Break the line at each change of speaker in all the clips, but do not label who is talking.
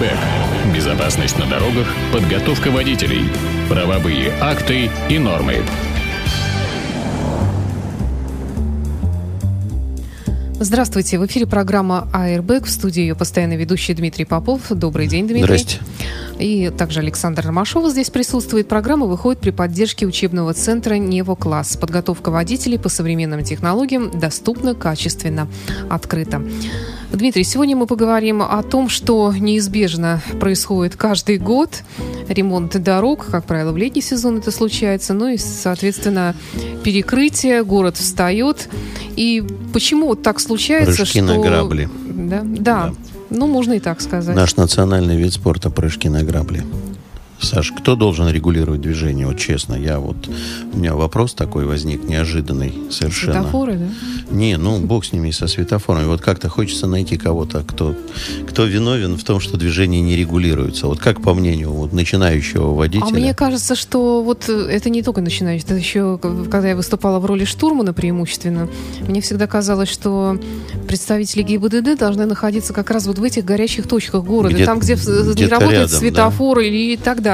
Airbag. Безопасность на дорогах, подготовка водителей, правовые акты и нормы.
Здравствуйте, в эфире программа Airbag, в студии ее постоянный ведущий Дмитрий Попов. Добрый день, Дмитрий.
Здрасте.
И также Александр Ромашова здесь присутствует. Программа выходит при поддержке учебного центра «Нево-класс». Подготовка водителей по современным технологиям доступна, качественно, открыто. Дмитрий, сегодня мы поговорим о том, что неизбежно происходит каждый год. Ремонт дорог, как правило, в летний сезон это случается. Ну и, соответственно, перекрытие, город встает. И почему вот так случается,
Прыжки
что...
на грабли.
Да, да, ну можно и так сказать.
Наш национальный вид спорта прыжки на грабли. Саш, кто должен регулировать движение? Вот честно, я вот... У меня вопрос такой возник, неожиданный совершенно.
Светофоры, да?
Не, ну, бог с ними, со светофорами. Вот как-то хочется найти кого-то, кто, кто виновен в том, что движение не регулируется. Вот как по мнению вот, начинающего водителя...
А мне кажется, что вот э, это не только начинающий, это еще, когда я выступала в роли штурмана преимущественно, мне всегда казалось, что представители ГИБДД должны находиться как раз вот в этих горячих точках города,
Где-
там, где, в-
где-то
не работает
рядом,
светофор или и так далее.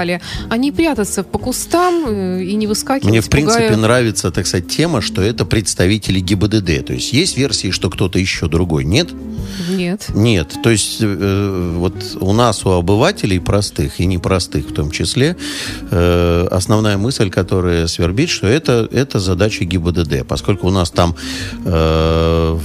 Они прятаться по кустам э, и не выскакивать,
Мне, в принципе,
пугая-
нравится, так сказать, тема, что это представители ГИБДД. То есть есть версии, что кто-то еще другой. Нет?
Нет.
Нет, то есть э, вот у нас, у обывателей простых и непростых в том числе, э, основная мысль, которая свербит, что это, это задача ГИБДД, поскольку у нас там э,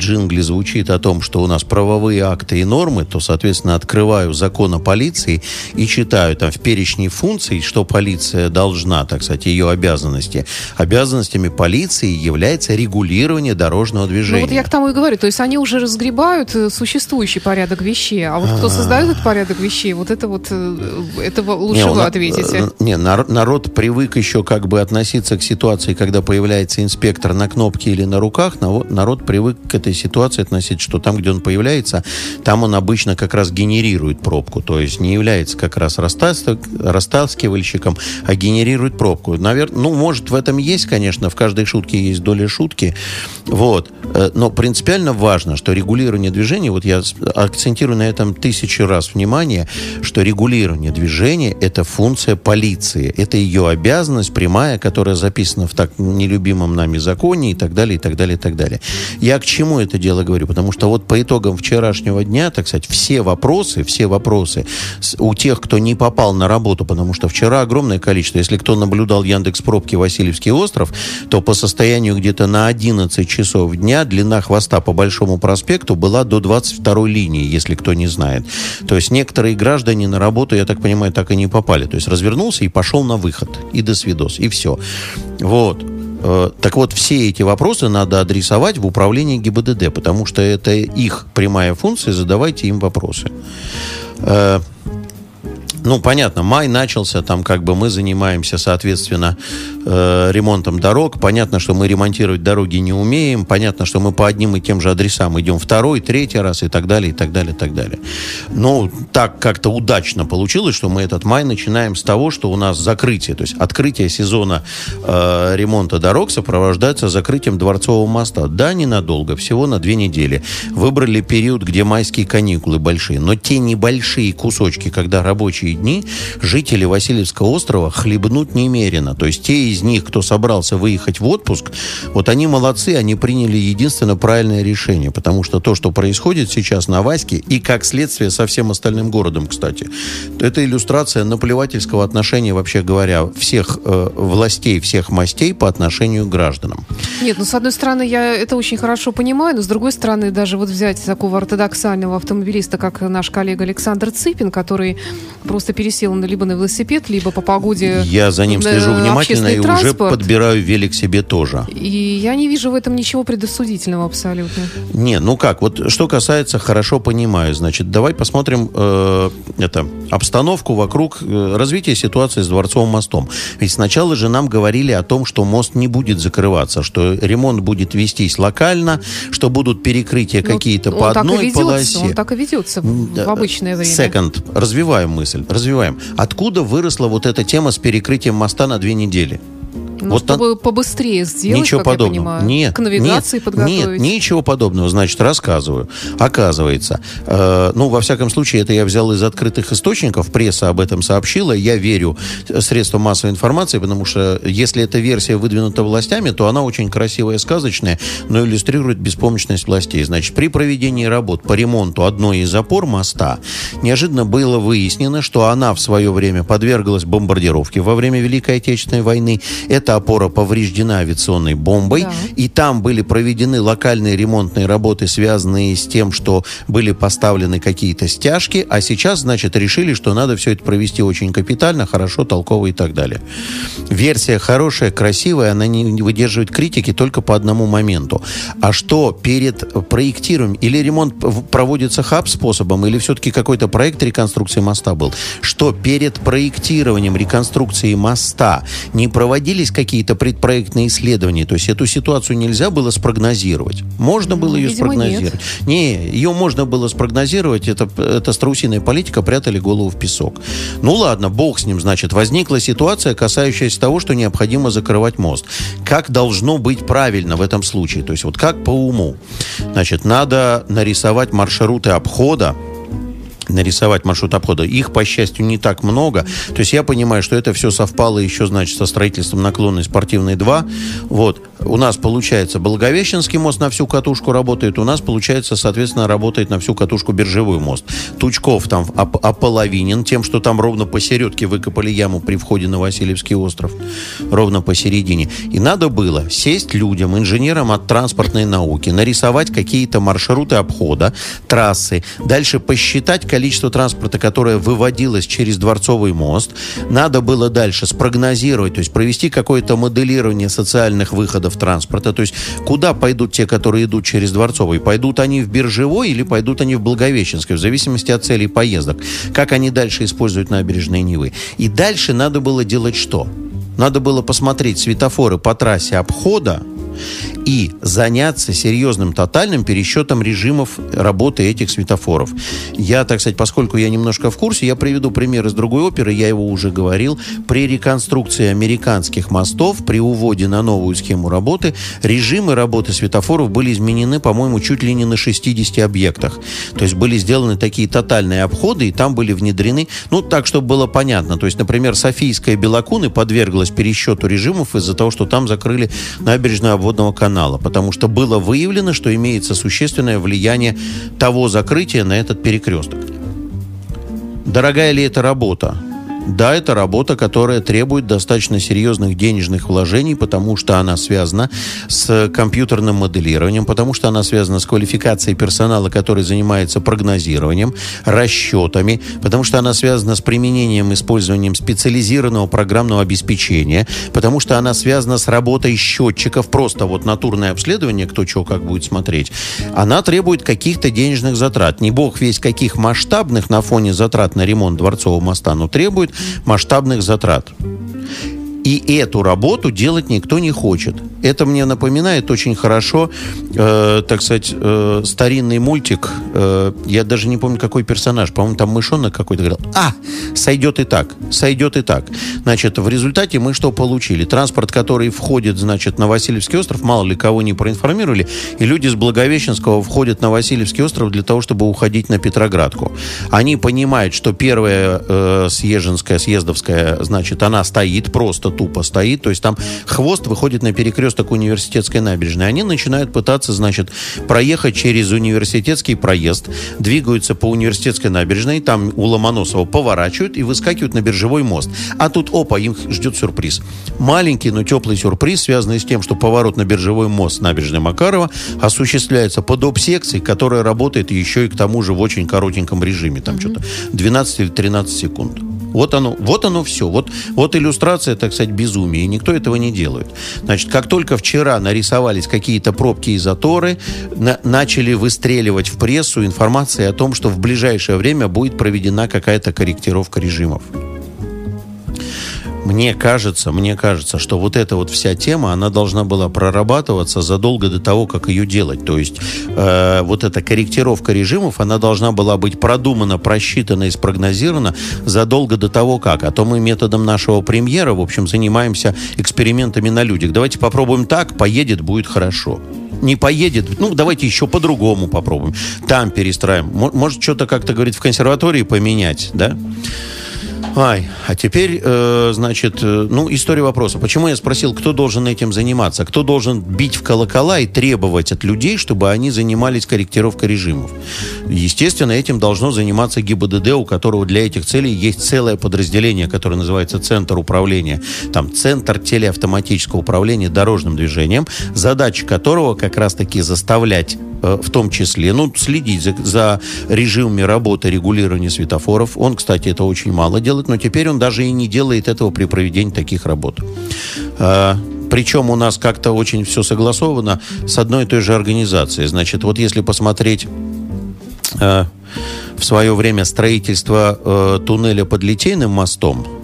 джингле звучит о том, что у нас правовые акты и нормы, то, соответственно, открываю закон о полиции и читаю там в перечне функций, что полиция должна, так сказать, ее обязанности. Обязанностями полиции является регулирование дорожного движения.
Ну вот я к тому и говорю, то есть они уже разгребают э, существующий порядок вещей, а вот кто создает этот порядок вещей, вот это вот, э, это вы- лучше
Не, у
вы ответите.
э, Не, нар- народ привык еще как бы относиться к ситуации, когда появляется инспектор на кнопке или на руках. Народ привык к этой ситуации относиться, что там, где он появляется, там он обычно как раз генерирует пробку. То есть не является как раз растаскивальщиком, а генерирует пробку. Наверное, ну, может, в этом есть, конечно, в каждой шутке есть доля шутки. Вот. Э, Но принципиально важно, что регулирование движения, вот я акцентирую на этом тысячи раз внимание, что регулирование движения – это функция полиции. Это ее обязанность прямая, которая записана в так нелюбимом нами законе и так далее, и так далее, и так далее. Я к чему это дело говорю? Потому что вот по итогам вчерашнего дня, так сказать, все вопросы, все вопросы у тех, кто не попал на работу, потому что вчера огромное количество, если кто наблюдал Яндекс пробки Васильевский остров, то по состоянию где-то на 11 часов дня длина хвоста по Большому проспекту была до 22 линии, если кто не знает. То есть некоторые граждане на работу, я так понимаю, так и не попали. То есть развернулся и пошел на выход. И до свидос. И все. Вот. Э, Так вот, все эти вопросы надо адресовать в управление ГИБДД, потому что это их прямая функция, задавайте им вопросы. Ну, понятно, май начался, там как бы мы занимаемся, соответственно, э, ремонтом дорог. Понятно, что мы ремонтировать дороги не умеем. Понятно, что мы по одним и тем же адресам идем второй, третий раз и так далее, и так далее, и так далее. Но так как-то удачно получилось, что мы этот май начинаем с того, что у нас закрытие, то есть открытие сезона э, ремонта дорог сопровождается закрытием Дворцового моста. Да, ненадолго, всего на две недели. Выбрали период, где майские каникулы большие. Но те небольшие кусочки, когда рабочие дни, жители Васильевского острова хлебнут немерено. То есть те из них, кто собрался выехать в отпуск, вот они молодцы, они приняли единственно правильное решение. Потому что то, что происходит сейчас на Ваське, и как следствие со всем остальным городом, кстати, это иллюстрация наплевательского отношения, вообще говоря, всех э, властей, всех мастей по отношению к гражданам.
Нет, ну, с одной стороны, я это очень хорошо понимаю, но с другой стороны, даже вот взять такого ортодоксального автомобилиста, как наш коллега Александр Цыпин, который просто пересел на- либо на велосипед, либо по погоде
Я за ним слежу внимательно и уже
транспорт.
подбираю велик себе тоже.
И я не вижу в этом ничего предосудительного абсолютно.
Не, ну как, вот что касается, хорошо понимаю, значит, давай посмотрим э, это, обстановку вокруг э, развития ситуации с Дворцовым мостом. Ведь сначала же нам говорили о том, что мост не будет закрываться, что ремонт будет вестись локально, что будут перекрытия
Ну,
какие-то по одной
ведется,
полосе.
Он так и ведется в, в обычное время.
Секонд. Развиваем мысль. Развиваем. Откуда выросла вот эта тема с перекрытием моста на две недели?
Ну, вот чтобы там... побыстрее сделать,
ничего
как
подобного.
я понимаю,
нет,
к навигации
нет,
подготовить.
Нет, ничего подобного. Значит, рассказываю. Оказывается, э, ну, во всяком случае, это я взял из открытых источников, пресса об этом сообщила, я верю средствам массовой информации, потому что если эта версия выдвинута властями, то она очень красивая, сказочная, но иллюстрирует беспомощность властей. Значит, при проведении работ по ремонту одной из опор моста неожиданно было выяснено, что она в свое время подверглась бомбардировке во время Великой Отечественной войны. Эта опора повреждена авиационной бомбой, да. и там были проведены локальные ремонтные работы, связанные с тем, что были поставлены какие-то стяжки, а сейчас, значит, решили, что надо все это провести очень капитально, хорошо, толково и так далее. Версия хорошая, красивая, она не выдерживает критики только по одному моменту. А что перед проектированием или ремонт проводится хаб-способом, или все-таки какой-то проект реконструкции моста был, что перед проектированием реконструкции моста не проводились какие-то предпроектные исследования, то есть эту ситуацию нельзя было спрогнозировать. Можно было ее Видимо, спрогнозировать. Нет. Не, ее можно было спрогнозировать, это, это страусиная политика, прятали голову в песок. Ну ладно, бог с ним, значит, возникла ситуация, касающаяся того, что необходимо закрывать мост. Как должно быть правильно в этом случае? То есть вот как по уму? Значит, надо нарисовать маршруты обхода, нарисовать маршрут обхода. Их, по счастью, не так много. То есть я понимаю, что это все совпало еще, значит, со строительством наклонной спортивной 2. Вот. У нас, получается, Благовещенский мост на всю катушку работает. У нас, получается, соответственно, работает на всю катушку Биржевой мост. Тучков там оп- ополовинен тем, что там ровно посередке выкопали яму при входе на Васильевский остров. Ровно посередине. И надо было сесть людям, инженерам от транспортной науки, нарисовать какие-то маршруты обхода, трассы, дальше посчитать количество количество транспорта, которое выводилось через Дворцовый мост, надо было дальше спрогнозировать, то есть провести какое-то моделирование социальных выходов транспорта, то есть куда пойдут те, которые идут через Дворцовый, пойдут они в Биржевой или пойдут они в Благовещенской, в зависимости от целей поездок, как они дальше используют набережные Невы. И дальше надо было делать что? Надо было посмотреть светофоры по трассе обхода, и заняться серьезным тотальным пересчетом режимов работы этих светофоров. Я, так сказать, поскольку я немножко в курсе, я приведу пример из другой оперы, я его уже говорил. При реконструкции американских мостов, при уводе на новую схему работы, режимы работы светофоров были изменены, по-моему, чуть ли не на 60 объектах. То есть были сделаны такие тотальные обходы, и там были внедрены, ну, так, чтобы было понятно. То есть, например, Софийская Белокуны подверглась пересчету режимов из-за того, что там закрыли набережную обводного канала канала, потому что было выявлено, что имеется существенное влияние того закрытия на этот перекресток. Дорогая ли эта работа? Да, это работа, которая требует достаточно серьезных денежных вложений, потому что она связана с компьютерным моделированием, потому что она связана с квалификацией персонала, который занимается прогнозированием, расчетами, потому что она связана с применением, использованием специализированного программного обеспечения, потому что она связана с работой счетчиков, просто вот натурное обследование, кто что как будет смотреть. Она требует каких-то денежных затрат. Не бог весь каких масштабных на фоне затрат на ремонт Дворцового моста, но требует масштабных затрат. И эту работу делать никто не хочет. Это мне напоминает очень хорошо, э, так сказать, э, старинный мультик. Э, я даже не помню, какой персонаж. По-моему, там мышонок какой-то говорил. А, сойдет и так, сойдет и так. Значит, в результате мы что получили? Транспорт, который входит, значит, на Васильевский остров, мало ли кого не проинформировали, и люди с Благовещенского входят на Васильевский остров для того, чтобы уходить на Петроградку. Они понимают, что первая э, съезженская, съездовская, значит, она стоит просто просто тупо стоит. То есть там хвост выходит на перекресток университетской набережной. Они начинают пытаться, значит, проехать через университетский проезд, двигаются по университетской набережной, там у Ломоносова поворачивают и выскакивают на биржевой мост. А тут, опа, им ждет сюрприз. Маленький, но теплый сюрприз, связанный с тем, что поворот на биржевой мост набережной Макарова осуществляется под доп-секцией, которая работает еще и к тому же в очень коротеньком режиме. Там mm-hmm. что-то 12 или 13 секунд. Вот оно, вот оно все. Вот, вот иллюстрация, так сказать, безумия. И никто этого не делает. Значит, как только вчера нарисовались какие-то пробки и заторы, на, начали выстреливать в прессу информации о том, что в ближайшее время будет проведена какая-то корректировка режимов. Мне кажется, мне кажется, что вот эта вот вся тема, она должна была прорабатываться задолго до того, как ее делать. То есть э, вот эта корректировка режимов, она должна была быть продумана, просчитана и спрогнозирована задолго до того, как. А то мы методом нашего премьера, в общем, занимаемся экспериментами на людях. Давайте попробуем так, поедет, будет хорошо не поедет, ну, давайте еще по-другому попробуем. Там перестраиваем. Может, что-то как-то, говорит, в консерватории поменять, да? Ай, а теперь, э, значит, э, ну, история вопроса. Почему я спросил, кто должен этим заниматься? Кто должен бить в колокола и требовать от людей, чтобы они занимались корректировкой режимов? Естественно, этим должно заниматься ГИБДД, у которого для этих целей есть целое подразделение, которое называется Центр управления. Там Центр телеавтоматического управления дорожным движением, задача которого как раз-таки заставлять в том числе, ну, следить за, за режимами работы регулирования светофоров. Он, кстати, это очень мало делает, но теперь он даже и не делает этого при проведении таких работ. Э, причем у нас как-то очень все согласовано с одной и той же организацией. Значит, вот если посмотреть э, в свое время строительство туннеля под Литейным мостом,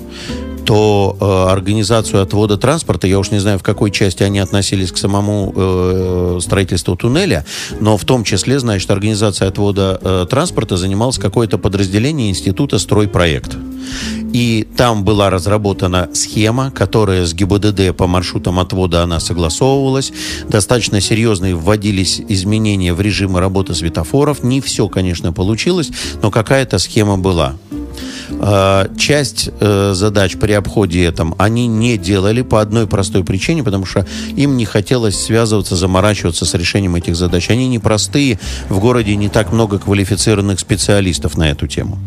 то э, организацию отвода транспорта, я уж не знаю, в какой части они относились к самому э, строительству туннеля, но в том числе, значит, организация отвода э, транспорта занималась какое-то подразделение Института стройпроект. И там была разработана схема, которая с ГИБДД по маршрутам отвода она согласовывалась. Достаточно серьезные вводились изменения в режимы работы светофоров. Не все, конечно, получилось, но какая-то схема была. А, часть э, задач при обходе этом они не делали по одной простой причине, потому что им не хотелось связываться, заморачиваться с решением этих задач. Они непростые, в городе не так много квалифицированных специалистов на эту тему.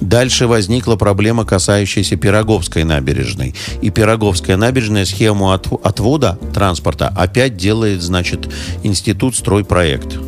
Дальше возникла проблема, касающаяся Пироговской набережной. И Пироговская набережная схему отвода транспорта опять делает, значит, Институт стройпроект.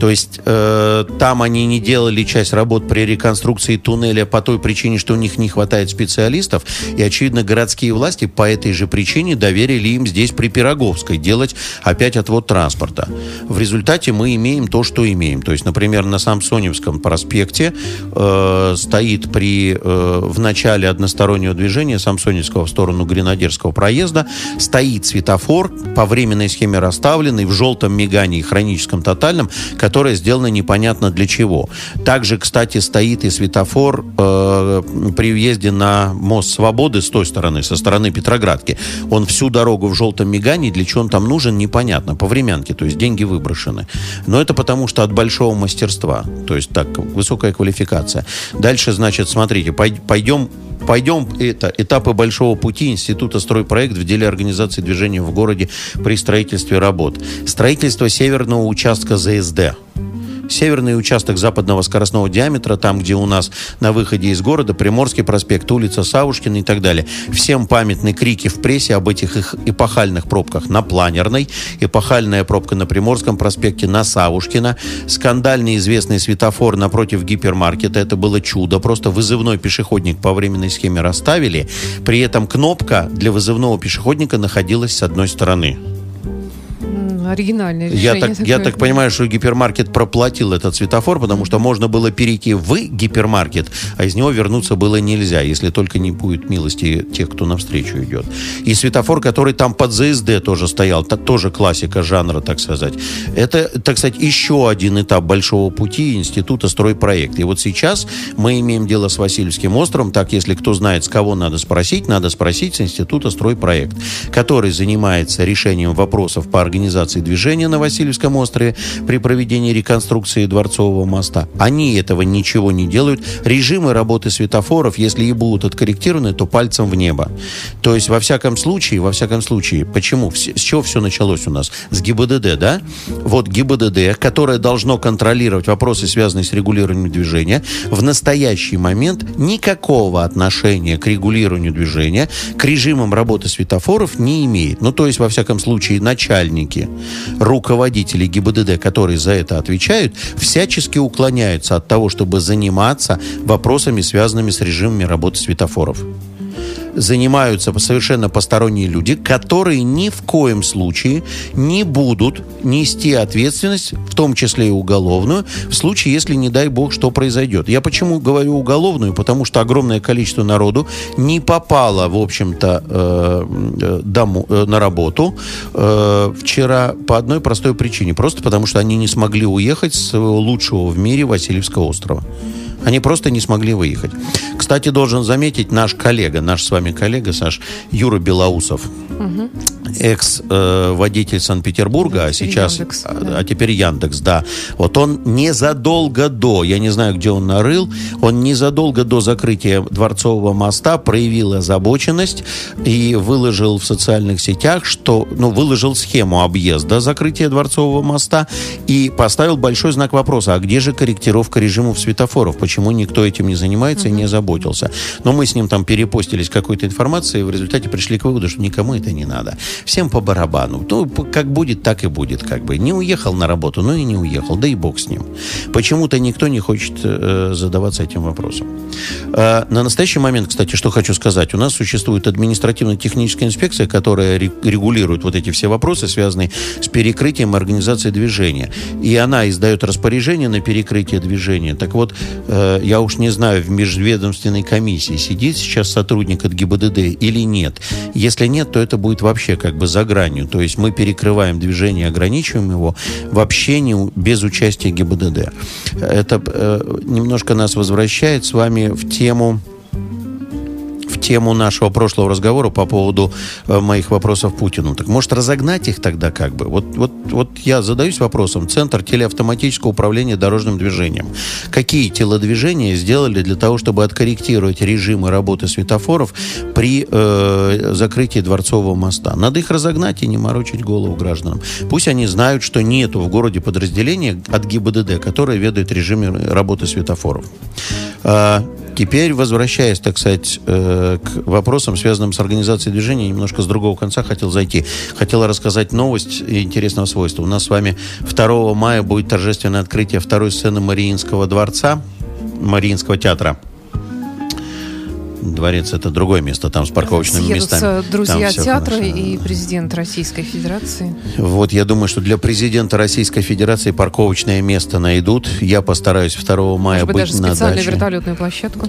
То есть э, там они не делали часть работ при реконструкции туннеля по той причине, что у них не хватает специалистов. И, очевидно, городские власти по этой же причине доверили им здесь при Пироговской делать опять отвод транспорта. В результате мы имеем то, что имеем. То есть, например, на Самсоневском проспекте э, стоит при, э, в начале одностороннего движения Самсоневского в сторону Гренадерского проезда стоит светофор по временной схеме расставленный в желтом мигании хроническом тотальном, которая сделана непонятно для чего. Также, кстати, стоит и светофор э, при въезде на мост Свободы с той стороны, со стороны Петроградки. Он всю дорогу в желтом мигании, для чего он там нужен, непонятно, по временке, то есть деньги выброшены. Но это потому, что от большого мастерства, то есть так, высокая квалификация. Дальше, значит, смотрите, пойдем Пойдем это этапы большого пути Института стройпроект в деле организации движения в городе при строительстве работ. Строительство северного участка ЗСД северный участок западного скоростного диаметра, там, где у нас на выходе из города Приморский проспект, улица Савушкина и так далее. Всем памятны крики в прессе об этих их эпохальных пробках на Планерной, эпохальная пробка на Приморском проспекте на Савушкина, скандальный известный светофор напротив гипермаркета. Это было чудо. Просто вызывной пешеходник по временной схеме расставили. При этом кнопка для вызывного пешеходника находилась с одной стороны
оригинальное
решение. Я так, я так понимаю, что гипермаркет проплатил этот светофор, потому что можно было перейти в гипермаркет, а из него вернуться было нельзя, если только не будет милости тех, кто навстречу идет. И светофор, который там под ЗСД тоже стоял, это тоже классика жанра, так сказать. Это, так сказать, еще один этап большого пути Института стройпроект. И вот сейчас мы имеем дело с Васильевским островом. Так, если кто знает, с кого надо спросить, надо спросить с Института стройпроект, который занимается решением вопросов по организации организации движения на Васильевском острове при проведении реконструкции Дворцового моста. Они этого ничего не делают. Режимы работы светофоров, если и будут откорректированы, то пальцем в небо. То есть, во всяком случае, во всяком случае, почему? С чего все началось у нас? С ГИБДД, да? Вот ГИБДД, которое должно контролировать вопросы, связанные с регулированием движения, в настоящий момент никакого отношения к регулированию движения, к режимам работы светофоров не имеет. Ну, то есть, во всяком случае, начальники руководители ГИБДД, которые за это отвечают, всячески уклоняются от того, чтобы заниматься вопросами, связанными с режимами работы светофоров занимаются совершенно посторонние люди, которые ни в коем случае не будут нести ответственность, в том числе и уголовную, в случае, если, не дай бог, что произойдет. Я почему говорю уголовную? Потому что огромное количество народу не попало, в общем-то, э, э дому, э, на работу э, вчера по одной простой причине. Просто потому, что они не смогли уехать с лучшего в мире Васильевского острова. Они просто не смогли выехать. Кстати, должен заметить наш коллега, наш с вами коллега, Саш, Юра Белоусов. Угу экс-водитель Санкт-Петербурга, а сейчас, Яндекс, а, да. а теперь Яндекс, да. Вот он незадолго до, я не знаю, где он нарыл, он незадолго до закрытия Дворцового моста проявил озабоченность и выложил в социальных сетях, что, ну, выложил схему объезда закрытия Дворцового моста и поставил большой знак вопроса, а где же корректировка режимов светофоров, почему никто этим не занимается mm-hmm. и не заботился. Но мы с ним там перепостились какой-то информацией, и в результате пришли к выводу, что никому это не надо всем по барабану. Ну, как будет, так и будет, как бы. Не уехал на работу, ну и не уехал, да и бог с ним. Почему-то никто не хочет э, задаваться этим вопросом. Э, на настоящий момент, кстати, что хочу сказать, у нас существует административно-техническая инспекция, которая регулирует вот эти все вопросы, связанные с перекрытием организации движения. И она издает распоряжение на перекрытие движения. Так вот, э, я уж не знаю, в межведомственной комиссии сидит сейчас сотрудник от ГИБДД или нет. Если нет, то это будет вообще как бы за гранью. То есть мы перекрываем движение, ограничиваем его в общении без участия ГИБДД. Это э, немножко нас возвращает с вами в тему тему нашего прошлого разговора по поводу э, моих вопросов Путину. Так может разогнать их тогда как бы? Вот, вот, вот я задаюсь вопросом. Центр телеавтоматического управления дорожным движением. Какие телодвижения сделали для того, чтобы откорректировать режимы работы светофоров при э, закрытии Дворцового моста? Надо их разогнать и не морочить голову гражданам. Пусть они знают, что нету в городе подразделения от ГИБДД, которое ведает режимы работы светофоров. А, Теперь, возвращаясь, так сказать, э, к вопросам, связанным с организацией движения, немножко с другого конца хотел зайти. Хотел рассказать новость интересного свойства. У нас с вами 2 мая будет торжественное открытие второй сцены Мариинского дворца, Мариинского театра. Дворец это другое место, там с парковочными
Съедутся
местами.
друзья театра хорошо. и президент Российской Федерации.
Вот, я думаю, что для президента Российской Федерации парковочное место найдут. Я постараюсь 2 мая
Может быть,
быть
даже
на
специальную
даче.
вертолетную площадку?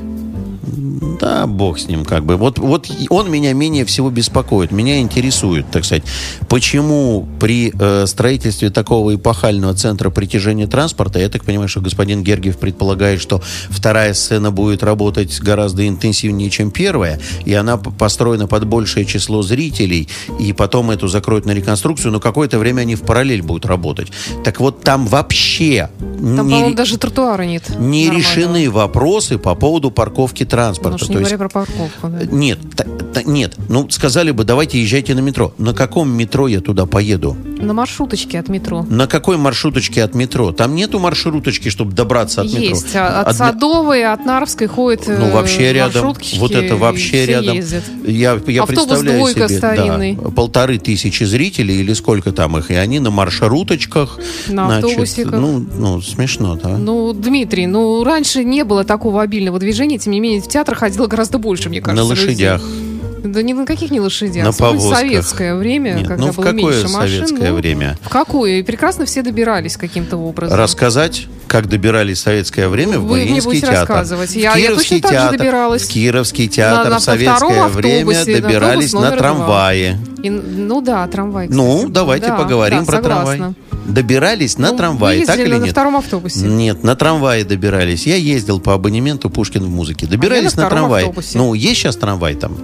Да, бог с ним, как бы. Вот, вот он меня менее всего беспокоит, меня интересует, так сказать, почему при э, строительстве такого эпохального центра притяжения транспорта, я так понимаю, что господин Гергиев предполагает, что вторая сцена будет работать гораздо интенсивнее, чем первая, и она построена под большее число зрителей, и потом эту закроют на реконструкцию, но какое-то время они в параллель будут работать. Так вот, там вообще...
Там, не, даже тротуара нет.
Не решены вопросы по поводу парковки транспорта.
Не говоря про парковку. Да.
Нет, та, та, нет. Ну, сказали бы, давайте езжайте на метро. На каком метро я туда поеду?
На маршруточке от метро.
На какой маршруточке от метро? Там нету маршруточки, чтобы добраться от
Есть.
метро.
Есть. А от от Садовой, от Нарвской ходят
Ну, вообще рядом. Вот это вообще рядом.
Ездят.
Я, я
Автобус
представляю себе,
старинный.
Да, полторы тысячи зрителей или сколько там их, и они на маршруточках.
На
значит,
автобусиках.
Ну, ну, смешно, да.
Ну, Дмитрий, ну, раньше не было такого обильного движения, тем не менее, в театр гораздо больше, мне кажется.
на лошадях.
людей. Да ни на каких не лошадях.
На повозках.
советское время,
Нет,
когда
ну, в
было
какое
меньше машин.
советское
ну,
время?
В какое? И прекрасно все добирались каким-то образом.
Рассказать, как добирались в советское время в
Вы
Мариинский театр.
рассказывать.
В
Я- я
Кировский
точно так же
театр,
добиралась.
В Кировский театр
На- на-
в советское
на
время
автобусе, на
добирались на
два.
трамвае.
И, ну да, трамвай. кстати.
Ну, давайте
Да,
поговорим
да,
про
согласна.
трамвай. Добирались на
Ну,
трамвае, так или
на
нет?
втором автобусе?
Нет, на трамвае добирались. Я ездил по абонементу Пушкин в музыке. Добирались
на
на,
втором
трамвае.
автобусе.
Ну, есть сейчас трамвай там?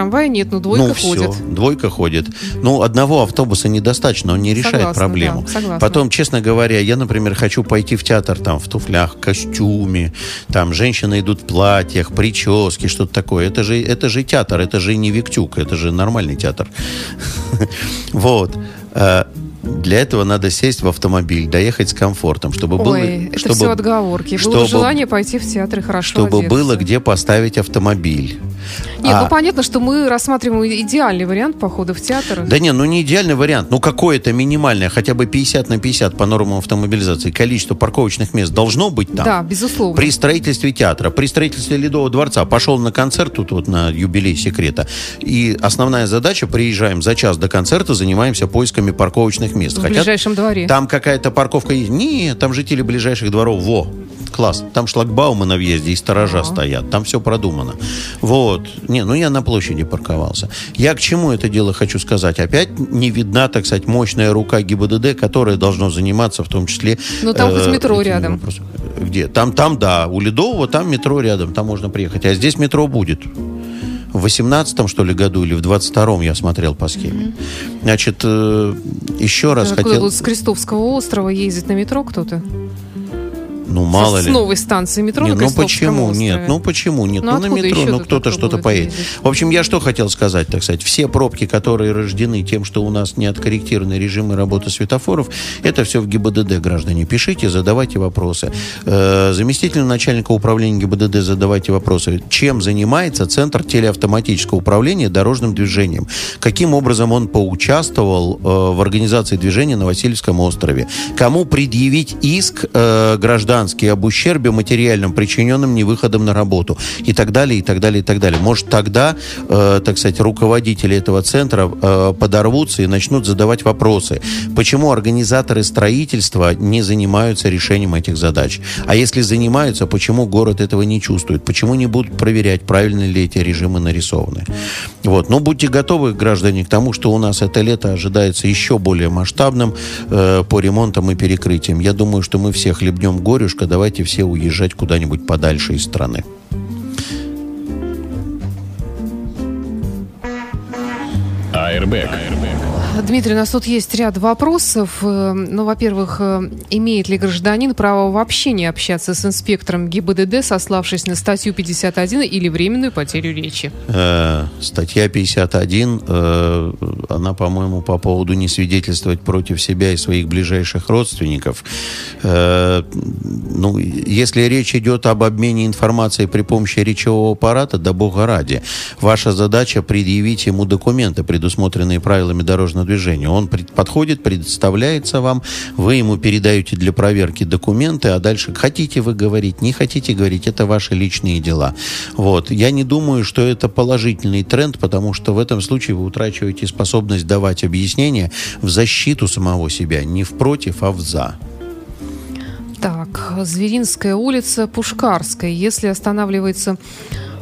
Трамвая нет, но двойка
ну,
ходит.
все, двойка ходит. Ну, одного автобуса недостаточно, он не решает
Согласна,
проблему.
да, согласна.
Потом, честно говоря, я, например, хочу пойти в театр там в туфлях, костюме, там женщины идут в платьях, прически, что-то такое. Это же, это же театр, это же не Виктюк, это же нормальный театр. Вот. Э, Для этого надо сесть в автомобиль, доехать с комфортом, чтобы было...
Ой, это
чтобы-
все отговорки. Было
чтобы-
желание пойти в театр и хорошо
чтобы
одеться.
было где поставить автомобиль.
Нет, а... ну понятно, что мы рассматриваем идеальный вариант похода в театр.
Да не, ну не идеальный вариант. Ну какое-то минимальное, хотя бы 50 на 50 по нормам автомобилизации количество парковочных мест должно быть там.
Да, безусловно.
При строительстве театра, при строительстве Ледового дворца. Пошел на концерт тут вот на юбилей секрета. И основная задача, приезжаем за час до концерта, занимаемся поисками парковочных мест.
В Хотят, ближайшем дворе.
Там какая-то парковка есть. Нет, там жители ближайших дворов. Во, класс. Там шлагбаумы на въезде и сторожа а стоят. Там все продумано. Вот. Не, ну я на площади парковался. Я к чему это дело хочу сказать? Опять не видна, так сказать, мощная рука ГИБДД, которая должна заниматься в том числе...
Ну там э, хоть метро рядом.
Вопросами. Где? Там, там, да. У Ледового там метро рядом, там можно приехать. А здесь метро будет. В 18-м, что ли, году или в 22-м я смотрел по схеме. Значит, э, еще раз
Откуда
хотел...
С Крестовского острова ездит на метро кто-то?
Ну, мало
с
ли.
С новой станции метро
Нет,
на
ну почему? Нет, ну почему? Нет, ну, ну на метро, ну кто-то что-то поедет. В общем, я что хотел сказать, так сказать. Все пробки, которые рождены тем, что у нас не откорректированы режимы работы светофоров, это все в ГИБДД, граждане. Пишите, задавайте вопросы. Э, заместителю начальника управления ГИБДД задавайте вопросы. Чем занимается Центр телеавтоматического управления дорожным движением? Каким образом он поучаствовал э, в организации движения на Васильевском острове? Кому предъявить иск э, граждан гражданский об ущербе материальном, причиненном невыходом на работу и так далее, и так далее, и так далее. Может, тогда, э, так сказать, руководители этого центра э, подорвутся и начнут задавать вопросы. Почему организаторы строительства не занимаются решением этих задач? А если занимаются, почему город этого не чувствует? Почему не будут проверять, правильно ли эти режимы нарисованы? Вот. Но будьте готовы, граждане, к тому, что у нас это лето ожидается еще более масштабным э, по ремонтам и перекрытиям. Я думаю, что мы все хлебнем горю, батюшка, давайте все уезжать куда-нибудь подальше из страны.
Airbag. Airbag.
Дмитрий, у нас тут есть ряд вопросов. Э, ну, во-первых, э, имеет ли гражданин право вообще не общаться с инспектором ГИБДД, сославшись на статью 51 или временную потерю речи?
Э, статья 51, э, она, по-моему, по поводу не свидетельствовать против себя и своих ближайших родственников. Ну, если речь идет об обмене информацией при помощи речевого аппарата, да бога ради. Ваша задача предъявить ему документы, предусмотренные правилами дорожного движения. Он подходит, представляется вам, вы ему передаете для проверки документы, а дальше хотите вы говорить, не хотите говорить, это ваши личные дела. Вот. Я не думаю, что это положительный тренд, потому что в этом случае вы утрачиваете способность давать объяснения в защиту самого себя, не в против, а в за.
Так, Зверинская улица, Пушкарская. Если останавливается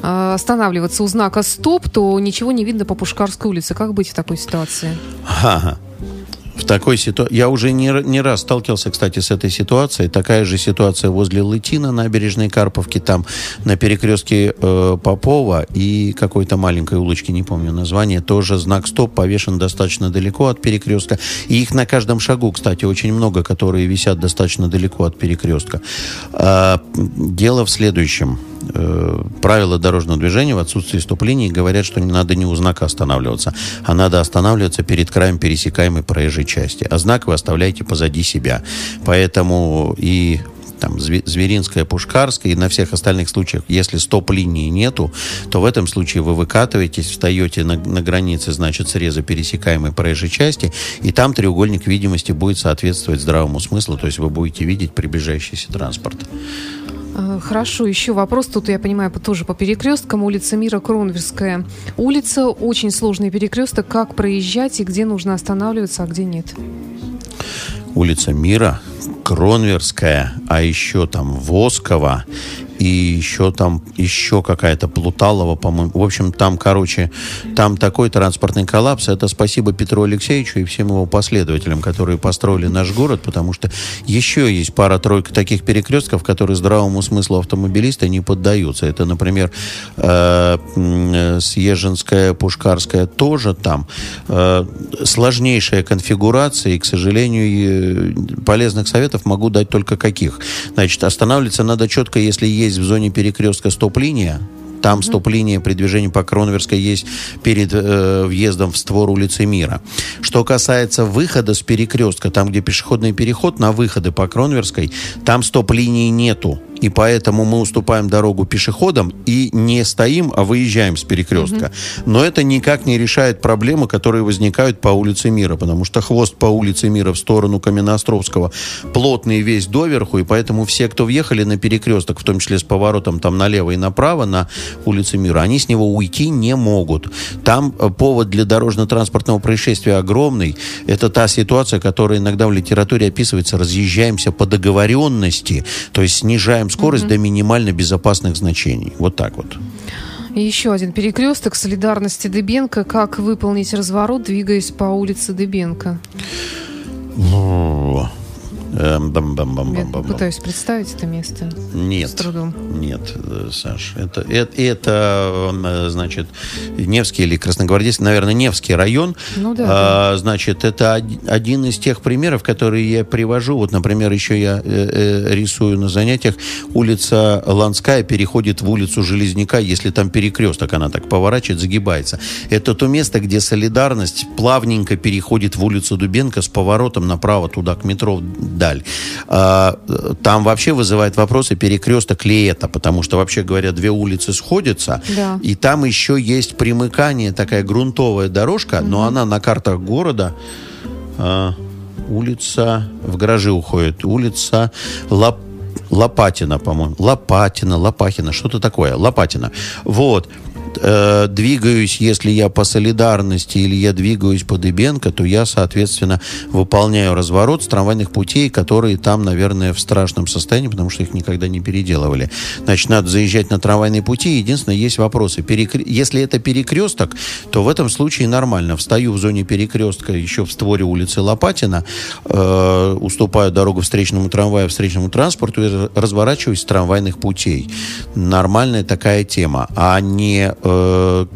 останавливаться у знака «Стоп», то ничего не видно по Пушкарской улице. Как быть в такой ситуации?
Ага в такой ситуации... Я уже не, не раз сталкивался, кстати, с этой ситуацией. Такая же ситуация возле Лытина, набережной Карповки, там на перекрестке э, Попова и какой-то маленькой улочки, не помню название, тоже знак «Стоп» повешен достаточно далеко от перекрестка. И их на каждом шагу, кстати, очень много, которые висят достаточно далеко от перекрестка. А, дело в следующем э, правила дорожного движения в отсутствии стоп-линий говорят, что не надо не у знака останавливаться, а надо останавливаться перед краем пересекаемой проезжей части. А знак вы оставляете позади себя. Поэтому и там, Зверинская, Пушкарская, и на всех остальных случаях, если стоп-линии нету, то в этом случае вы выкатываетесь, встаете на, на границе, значит, среза пересекаемой проезжей части, и там треугольник видимости будет соответствовать здравому смыслу, то есть вы будете видеть приближающийся транспорт.
Э, хорошо, еще вопрос. Тут, я понимаю, тоже по перекресткам. Улица Мира, Кронверская улица. Очень сложный перекресток. Как проезжать и где нужно останавливаться, а где нет?
Улица Мира, Кронверская, а еще там Воскова и еще там еще какая-то Плуталова, по-моему. В общем, там, короче, там такой транспортный коллапс. Это спасибо Петру Алексеевичу и всем его последователям, которые построили наш город, потому что еще есть пара-тройка таких перекрестков, которые здравому смыслу автомобилиста не поддаются. Это, например, э, Съезженская, Пушкарская тоже там. Э, сложнейшая конфигурация, и, к сожалению, полезных советов могу дать только каких. Значит, останавливаться надо четко, если есть есть в зоне перекрестка стоп-линия, там стоп-линия при движении по Кронверской есть перед э, въездом в створ улицы Мира. Что касается выхода с перекрестка, там, где пешеходный переход на выходы по Кронверской, там стоп-линии нету. И поэтому мы уступаем дорогу пешеходам и не стоим, а выезжаем с перекрестка. Угу. Но это никак не решает проблемы, которые возникают по улице Мира, потому что хвост по улице Мира в сторону Каменноостровского плотный весь доверху, и поэтому все, кто въехали на перекресток, в том числе с поворотом там налево и направо на улице Мира, они с него уйти не могут. Там э, повод для дорожно-транспортного происшествия огромный. Это та ситуация, которая иногда в литературе описывается, разъезжаемся по договоренности, то есть снижаем скорость mm-hmm. до минимально безопасных значений. Вот так вот.
И еще один перекресток солидарности Дебенко. Как выполнить разворот, двигаясь по улице Дебенко?
Эм, бам -бам
-бам -бам -бам. Пытаюсь представить это место.
Нет. С трудом. Нет, э, Саш. Это, это, это, э, значит, Невский или Красногвардейский, наверное, Невский район.
Ну да.
А, да. Значит, это один из тех примеров, которые я привожу. Вот, например, еще я э, э, рисую на занятиях. Улица Ланская переходит в улицу Железняка, если там перекресток, она так поворачивает, загибается. Это то место, где солидарность плавненько переходит в улицу Дубенко с поворотом направо туда, к метро даль. А, там вообще вызывает вопросы перекресток ли это, потому что, вообще говоря, две улицы сходятся,
да.
и там еще есть примыкание, такая грунтовая дорожка, угу. но она на картах города а, улица в гаражи уходит, улица Лап Лопатина, по-моему. Лопатина, Лопахина, что-то такое. Лопатина. Вот э, двигаюсь, если я по солидарности или я двигаюсь по Дыбенко, то я, соответственно, выполняю разворот с трамвайных путей, которые там, наверное, в страшном состоянии, потому что их никогда не переделывали. Значит, надо заезжать на трамвайные пути. Единственное, есть вопросы. Перекр... Если это перекресток, то в этом случае нормально. Встаю в зоне перекрестка еще в створе улицы Лопатина, э, уступаю дорогу встречному трамваю, встречному транспорту и разворачиваюсь с трамвайных путей. Нормальная такая тема. А не э,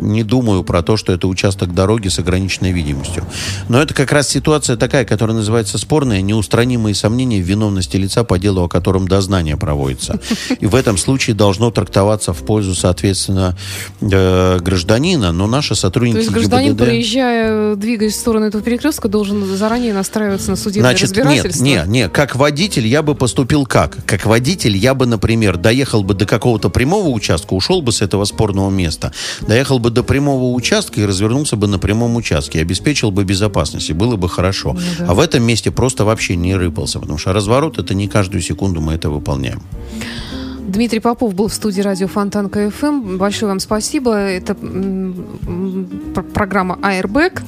не думаю про то, что это участок дороги с ограниченной видимостью. Но это как раз ситуация такая, которая называется спорная, неустранимые сомнения в виновности лица по делу, о котором дознание проводится. И в этом случае должно трактоваться в пользу, соответственно, э, гражданина, но наши сотрудники То
есть гражданин, ГИБДД... проезжая, двигаясь в сторону этого перекрестка, должен заранее настраиваться на судебное
Значит,
разбирательство?
Нет, нет, нет. Как водитель я бы поступил как? Как водитель я бы, например, доехал бы до какого-то прямого участка, ушел бы с этого спорного места, доехал бы до прямого участка и развернулся бы на прямом участке, обеспечил бы безопасность, и было бы хорошо. Ну, да. А в этом месте просто вообще не рыпался, потому что разворот это не каждую секунду мы это выполняем.
Дмитрий Попов был в студии радио Фонтанка FM. Большое вам спасибо. Это программа «Airbag».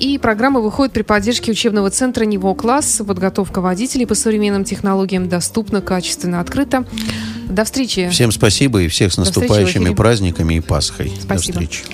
И программа выходит при поддержке учебного центра «Него класс». Подготовка водителей по современным технологиям доступна, качественно, открыта. До встречи.
Всем спасибо и всех с наступающими праздниками и Пасхой.
Спасибо.
До встречи.